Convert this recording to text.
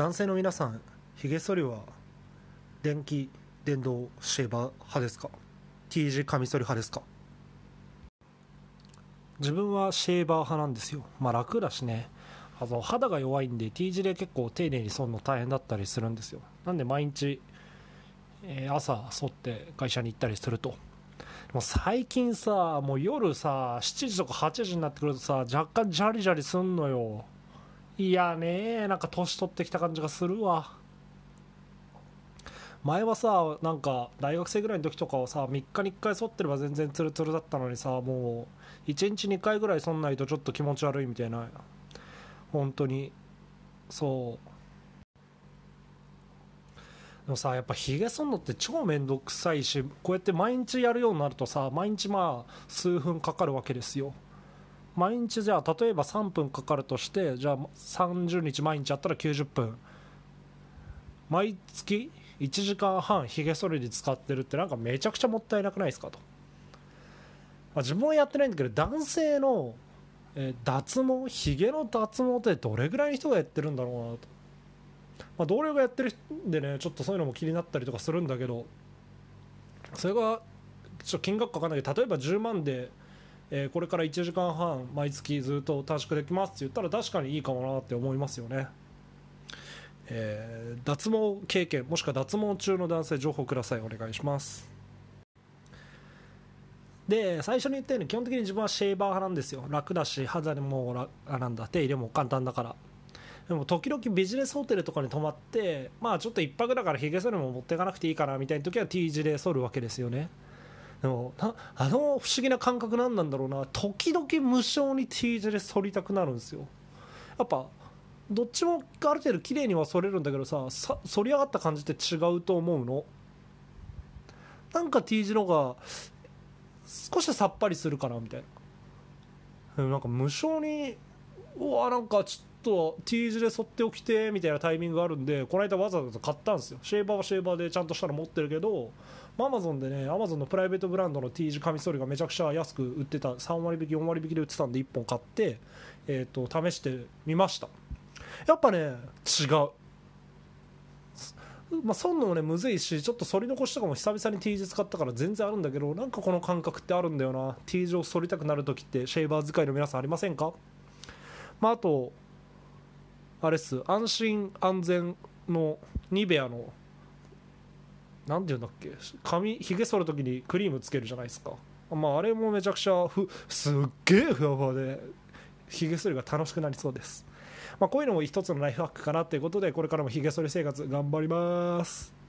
男性の皆さんひげ剃りは電気電動シェーバー派ですか？T 字カミソリ派ですか？自分はシェーバー派なんですよ。まあ楽だしね。あの肌が弱いんで T 字で結構丁寧に剃るの大変だったりするんですよ。なんで毎日、えー朝剃って会社に行ったりすると。もう最近さもう夜さ7時とか8時になってくるとさ若干ジャリジャリすんのよ。いやねなんか年取ってきた感じがするわ。前はさなんか大学生ぐらいの時とかはさ3日に1回剃ってれば全然ツルツルだったのにさもう1日2回ぐらい剃んないとちょっと気持ち悪いみたいな。本当に。そう。でもさやっぱひげ剃んのって超めんどくさいしこうやって毎日やるようになるとさ毎日まあ数分かかるわけですよ。毎日じゃあ例えば3分かかるとしてじゃあ30日毎日やったら90分。毎月1時間半ひげ剃りに使ってるってなんかめちゃくちゃもったいなくないですかと、まあ、自分はやってないんだけど男性の、脱毛ひげの脱毛ってどれぐらいの人がやってるんだろうなと、まあ、同僚がやってるんでねちょっとそういうのも気になったりとかするんだけどそれがちょっと金額かかんないけど例えば10万でえーこれから1時間半毎月ずっと短縮できますって言ったら確かにいいかもなって思いますよね、えー脱毛経験もしくは脱毛中の男性情報ください。お願いします。で最初に言ったように基本的に自分はシェーバー派なんですよ。楽だし肌にもなんだ手入れも簡単だから。でも時々ビジネスホテルとかに泊まってまあちょっと一泊だからひげ剃りも持っていかなくていいかなみたいな時は T 字で剃るわけですよね。でもあの不思議な感覚なんなんだろうな。時々無性に T 字で剃りたくなるんですよ。やっぱどっちもある程度綺麗には剃れるんだけどささ剃り上がった感じって違うと思うの。なんか T 字の方が少しさっぱりするかなみたいな。なんか無性にうわなんかちょっと T 字で剃っておきてみたいなタイミングがあるんでこの間わざわざ買ったんですよ。シェーバーはシェーバーでちゃんとしたの持ってるけどアマゾンでねアマゾンのプライベートブランドの T 字カミソリがめちゃくちゃ安く売ってた3割引き4割引きで売ってたんで1本買って、えー、と試してみました。やっぱね違う。まあ、損のもねむずいしちょっと反り残しとかも久々に T 字使ったから全然あるんだけどなんかこの感覚ってあるんだよな。T 字を反りたくなる時ってシェーバー使いの皆さんありませんか？まああとあれっす。安心安全のニベアの何て言うんだっけ？髪ひげ剃る時にクリームつけるじゃないですか。まああれもめちゃくちゃふすっげえふわふわでひげ剃りが楽しくなりそうです。まあこういうのも一つのライフハックかなっていうことでこれからもひげ剃り生活頑張ります。